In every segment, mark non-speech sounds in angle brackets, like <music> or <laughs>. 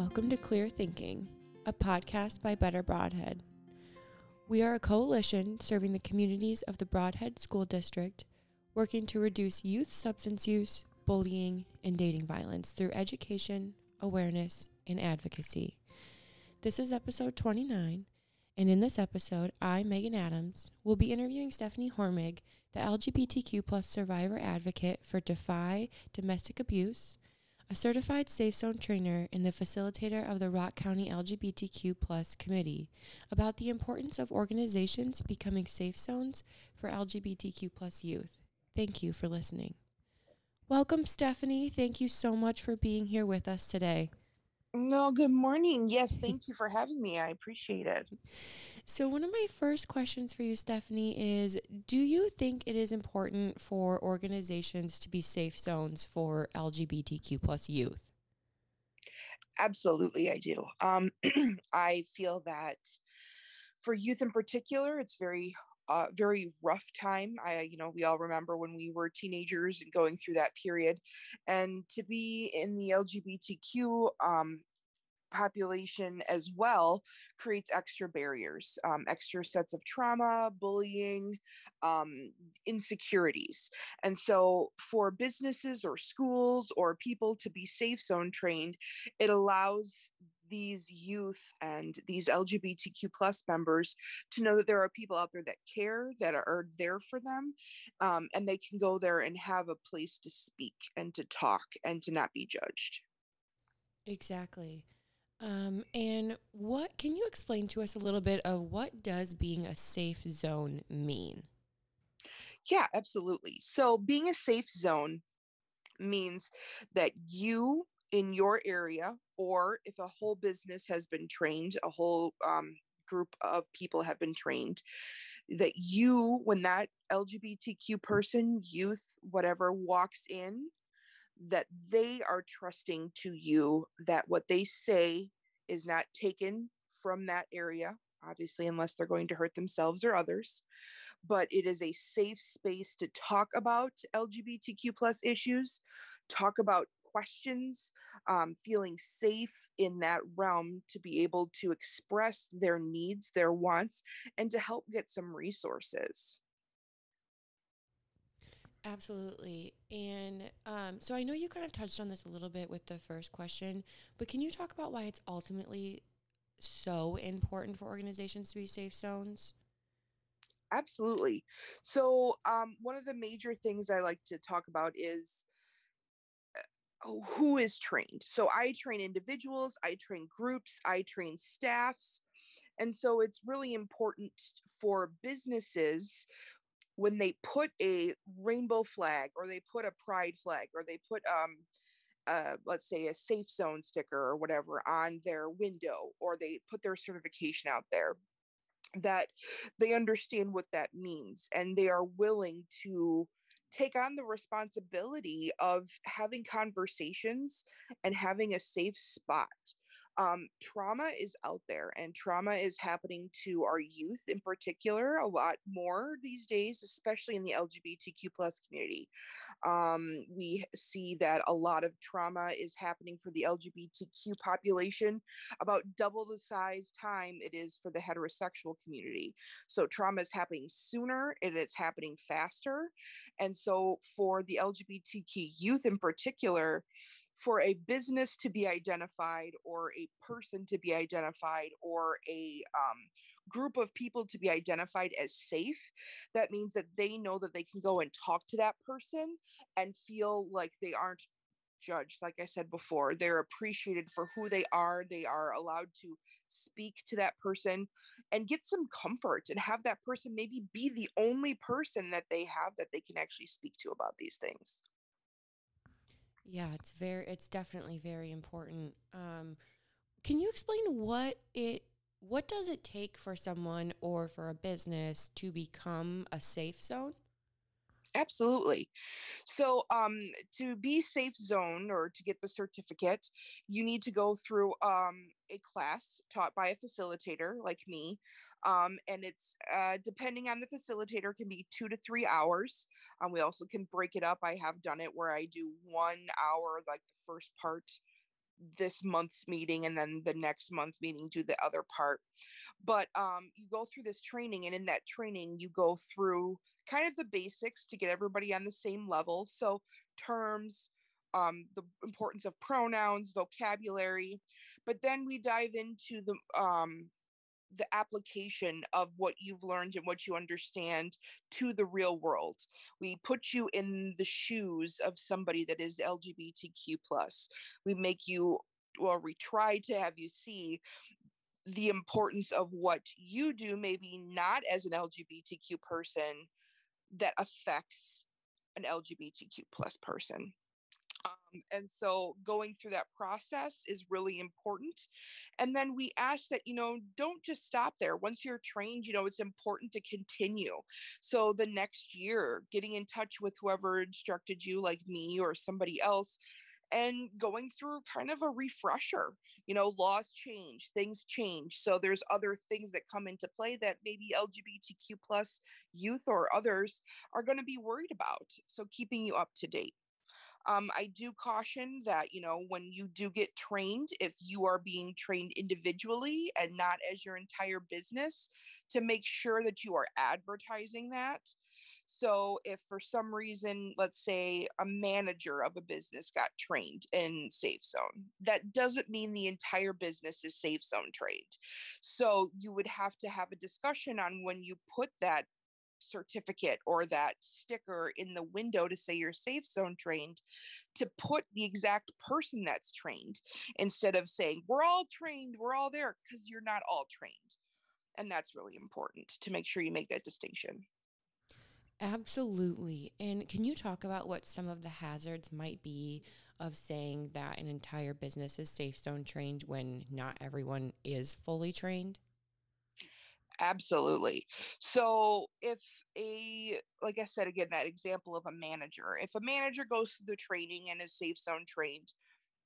Welcome to Clear Thinking, a podcast by Better Brodhead. We are a coalition serving the communities of the Brodhead School District, working to reduce youth substance use, bullying, and dating violence through education, awareness, and advocacy. This is episode 29, and in this episode, I, Megan Adams, will be interviewing Stephanie Hormig, the LGBTQ plus survivor advocate for Defy Domestic Abuse, a certified safe zone trainer and the facilitator of the Rock County LGBTQ plus committee, about the importance of organizations becoming safe zones for LGBTQ plus youth. Thank you for listening. Welcome, Stephanie. Thank you so much for being here with us today. No, good morning. Yes, <laughs> thank you for having me. I appreciate it. So, one of my first questions for you, Stephanie, is Do you think it is important for organizations to be safe zones for LGBTQ plus youth? Absolutely, I do. Um, <clears throat> I feel that for youth in particular, it's very uh, very rough time. I, you know, we all remember when we were teenagers and going through that period, and to be in the LGBTQ um, population as well creates extra barriers, um, extra sets of trauma, bullying, um, insecurities. And so, for businesses or schools or people to be safe zone trained, it allows these youth and these lgbtq plus members to know that there are people out there that care that are there for them um, and they can go there and have a place to speak and to talk and to not be judged exactly um, and what can you explain to us a little bit of what does being a safe zone mean? Yeah, absolutely. So being a safe zone means that you in your area, or if a whole business has been trained, a whole um, group of people have been trained, that you, when that LGBTQ person, youth, whatever, walks in, that they are trusting to you that what they say is not taken from that area obviously unless they're going to hurt themselves or others but it is a safe space to talk about lgbtq plus issues talk about questions um, feeling safe in that realm to be able to express their needs their wants and to help get some resources Absolutely. And um, so I know you kind of touched on this a little bit with the first question, but can you talk about why it's ultimately so important for organizations to be safe zones? Absolutely. So, um, one of the major things I like to talk about is who is trained. So, I train individuals, I train groups, I train staffs. And so, it's really important for businesses when they put a rainbow flag or they put a pride flag or they put um uh, let's say a safe zone sticker or whatever on their window or they put their certification out there that they understand what that means and they are willing to take on the responsibility of having conversations and having a safe spot um, trauma is out there and trauma is happening to our youth in particular a lot more these days especially in the lgbtq plus community. Um, we see that a lot of trauma is happening for the lgbtq population about double the size time it is for the heterosexual community. So trauma is happening sooner and it's happening faster. And so for the lgbtq youth in particular for a business to be identified or a person to be identified or a um, group of people to be identified as safe that means that they know that they can go and talk to that person and feel like they aren't judged. Like i said before they're appreciated for who they are they are allowed to speak to that person and get some comfort and have that person maybe be the only person that they have that they can actually speak to about these things yeah, it's very it's definitely very important. Um, can you explain what it what does it take for someone or for a business to become a safe zone? Absolutely. So, um, to be safe zone or to get the certificate, you need to go through um, a class taught by a facilitator like me. Um, and it's uh, depending on the facilitator, can be two to three hours. Um, we also can break it up. I have done it where I do one hour, like the first part this month's meeting and then the next month meeting do the other part but um, you go through this training and in that training you go through kind of the basics to get everybody on the same level so terms um, the importance of pronouns vocabulary but then we dive into the um, the application of what you've learned and what you understand to the real world. We put you in the shoes of somebody that is lgbtq plus. We make you or we try to have you see the importance of what you do maybe not as an lgbtq person that affects an lgbtq plus person um, and so going through that process is really important. And then we ask that, you know, don't just stop there. Once you're trained, you know, it's important to continue. So the next year, getting in touch with whoever instructed you, like me or somebody else, and going through kind of a refresher you know laws change things change so there's other things that come into play that maybe lgbtq plus youth or others are going to be worried about so keeping you up to date um, I do caution that, you know, when you do get trained, if you are being trained individually and not as your entire business, to make sure that you are advertising that. So, if for some reason, let's say a manager of a business got trained in Safe Zone, that doesn't mean the entire business is Safe Zone trained. So, you would have to have a discussion on when you put that certificate or that sticker in the window to say you're safe zone trained to put the exact person that's trained instead of saying we're all trained we're all there because you're not all trained. And that's really important to make sure you make that distinction. Absolutely. And can you talk about what some of the hazards might be of saying that an entire business is safe zone trained when not everyone is fully trained Absolutely. So if a like I said again that example of a manager, if a manager goes through the training and is safe zone trained,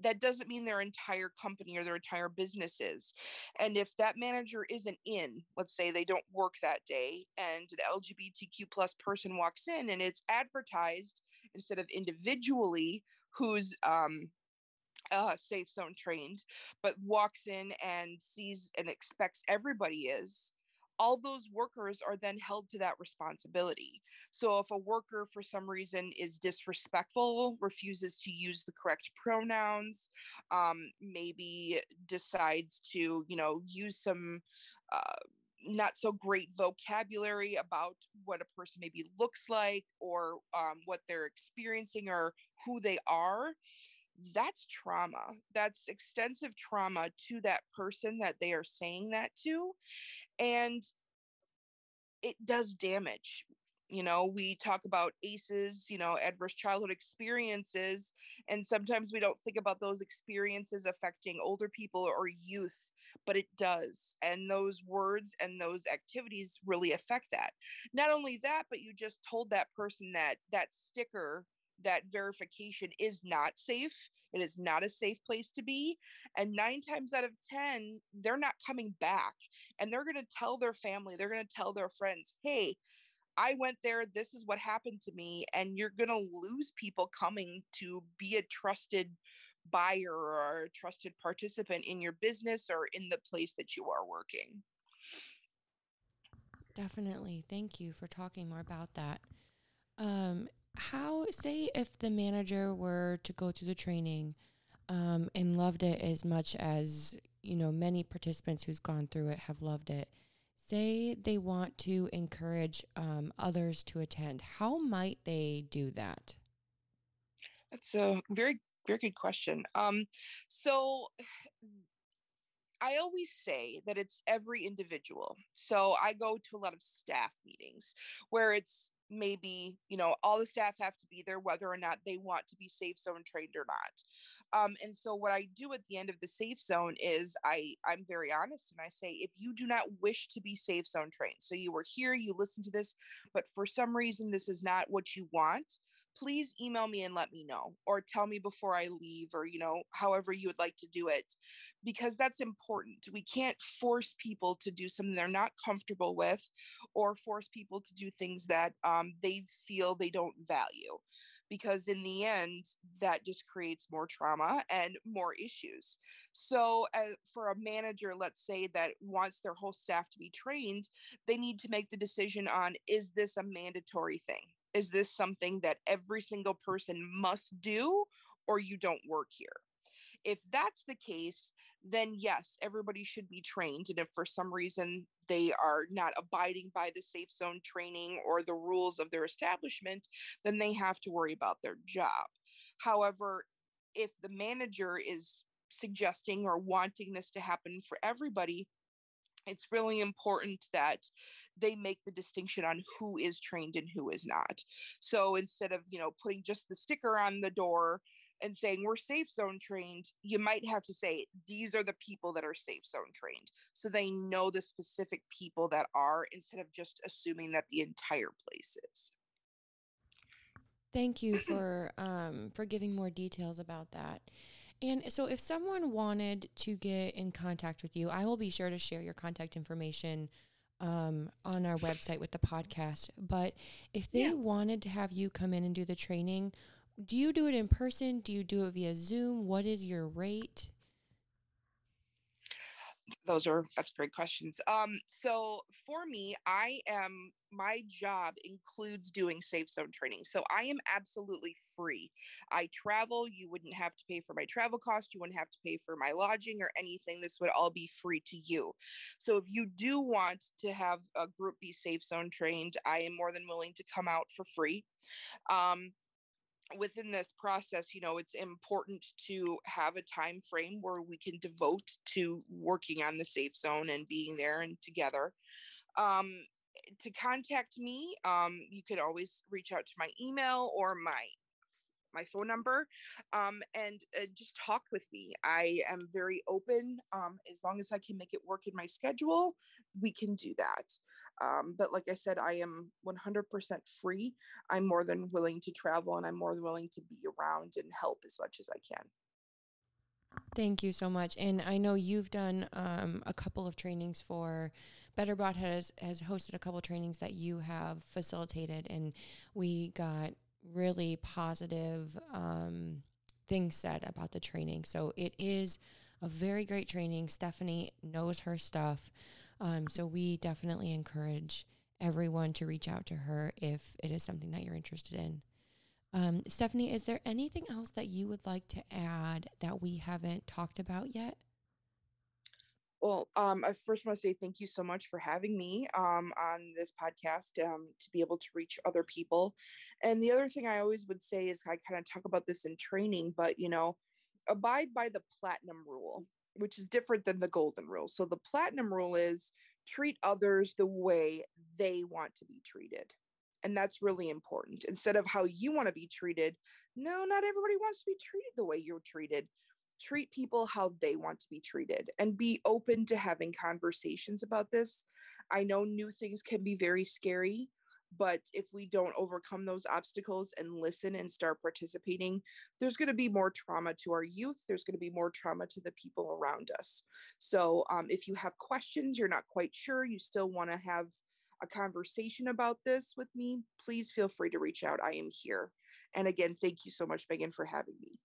that doesn't mean their entire company or their entire business is. And if that manager isn't in, let's say they don't work that day and an LGBTQ plus person walks in and it's advertised instead of individually who's um uh, safe zone trained, but walks in and sees and expects everybody is, all those workers are then held to that responsibility. So if a worker for some reason is disrespectful, refuses to use the correct pronouns, um, maybe decides to, you know, use some uh, not so great vocabulary about what a person maybe looks like or um, what they're experiencing or who they are that's trauma. That's extensive trauma to that person that they are saying that to and it does damage. You know we talk about aces you know adverse childhood experiences and sometimes we don't think about those experiences affecting older people or youth but it does and those words and those activities really affect that. Not only that but you just told that person that that sticker that verification is not safe. It is not a safe place to be. And nine times out of 10, they're not coming back. And they're going to tell their family, they're going to tell their friends, hey, I went there. This is what happened to me. And you're going to lose people coming to be a trusted buyer or a trusted participant in your business or in the place that you are working. Definitely. Thank you for talking more about that. Um, how say if the manager were to go through the training um, and loved it as much as you know many participants who's gone through it have loved it say they want to encourage um, others to attend how might they do that that's a very very good question um, so <sighs> I always say that it's every individual. So I go to a lot of staff meetings where it's maybe you know all the staff have to be there whether or not they want to be safe zone trained or not. Um, and so what i do at the end of the safe zone is i i'm very honest and i say if you do not wish to be safe zone trained so you were here you listen to this but for some reason this is not what you want please email me and let me know or tell me before I leave or you know however you would like to do it because that's important. We can't force people to do something they're not comfortable with or force people to do things that um, they feel they don't value because in the end that just creates more trauma and more issues so uh, for a manager let's say that wants their whole staff to be trained they need to make the decision on is this a mandatory thing is this something that every single person must do or you don't work here if that's the case then yes, everybody should be trained. And if for some reason they are not abiding by the safe zone training or the rules of their establishment, then they have to worry about their job. However, if the manager is suggesting or wanting this to happen for everybody, it's really important that they make the distinction on who is trained and who is not. So instead of, you know, putting just the sticker on the door and saying we're safe zone trained, you might have to say these are the people that are safe zone trained. So they know the specific people that are instead of just assuming that the entire place is. Thank you for um, for giving more details about that. And so, if someone wanted to get in contact with you, I will be sure to share your contact information um, on our website with the podcast. But if they yeah. wanted to have you come in and do the training, do you do it in person? Do you do it via Zoom? What is your rate? Those are that's great questions. Um, so for me, I am my job includes doing safe zone training. So I am absolutely free. I travel, you wouldn't have to pay for my travel cost, you wouldn't have to pay for my lodging or anything. This would all be free to you. So if you do want to have a group be safe zone trained, I am more than willing to come out for free. Um, within this process you know it's important to have a time frame where we can devote to working on the safe zone and being there and together. Um, to contact me um, you could always reach out to my email or my my phone number um, and uh, just talk with me. I am very open. Um, as long as I can make it work in my schedule, we can do that. Um, but like I said, I am 100% free. I'm more than willing to travel and I'm more than willing to be around and help as much as I can. Thank you so much. And I know you've done um, a couple of trainings for Better Brodhead has, has hosted a couple of trainings that you have facilitated, and we got really positive um, things said about the training. So it is a very great training. Stephanie knows her stuff. Um, so we definitely encourage everyone to reach out to her if it is something that you're interested in. Um, Stephanie, is there anything else that you would like to add that we haven't talked about yet? Well, um, I first want to say thank you so much for having me um, on this podcast um, to be able to reach other people. And the other thing I always would say is I kind of talk about this in training, but you know, abide by the platinum rule, which is different than the golden rule. So the platinum rule is treat others the way they want to be treated. And that's really important. Instead of how you want to be treated, no, not everybody wants to be treated the way you're treated treat people how they want to be treated and be open to having conversations about this. I know new things can be very scary, but if we don't overcome those obstacles and listen and start participating, there's going to be more trauma to our youth. There's going to be more trauma to the people around us. So, um, if you have questions, you're not quite sure, you still want to have a conversation about this with me, please feel free to reach out. I am here. And again, thank you so much, Megan, for having me.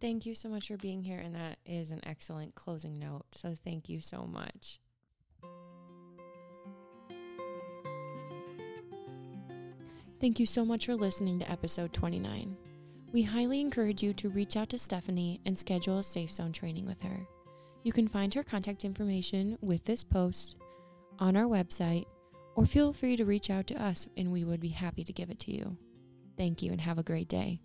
Thank you so much for being here. And that is an excellent closing note. So thank you so much. Thank you so much for listening to episode 29. We highly encourage you to reach out to Stephanie and schedule a Safe Zone training with her. You can find her contact information with this post on our website, or feel free to reach out to us and we would be happy to give it to you. Thank you and have a great day.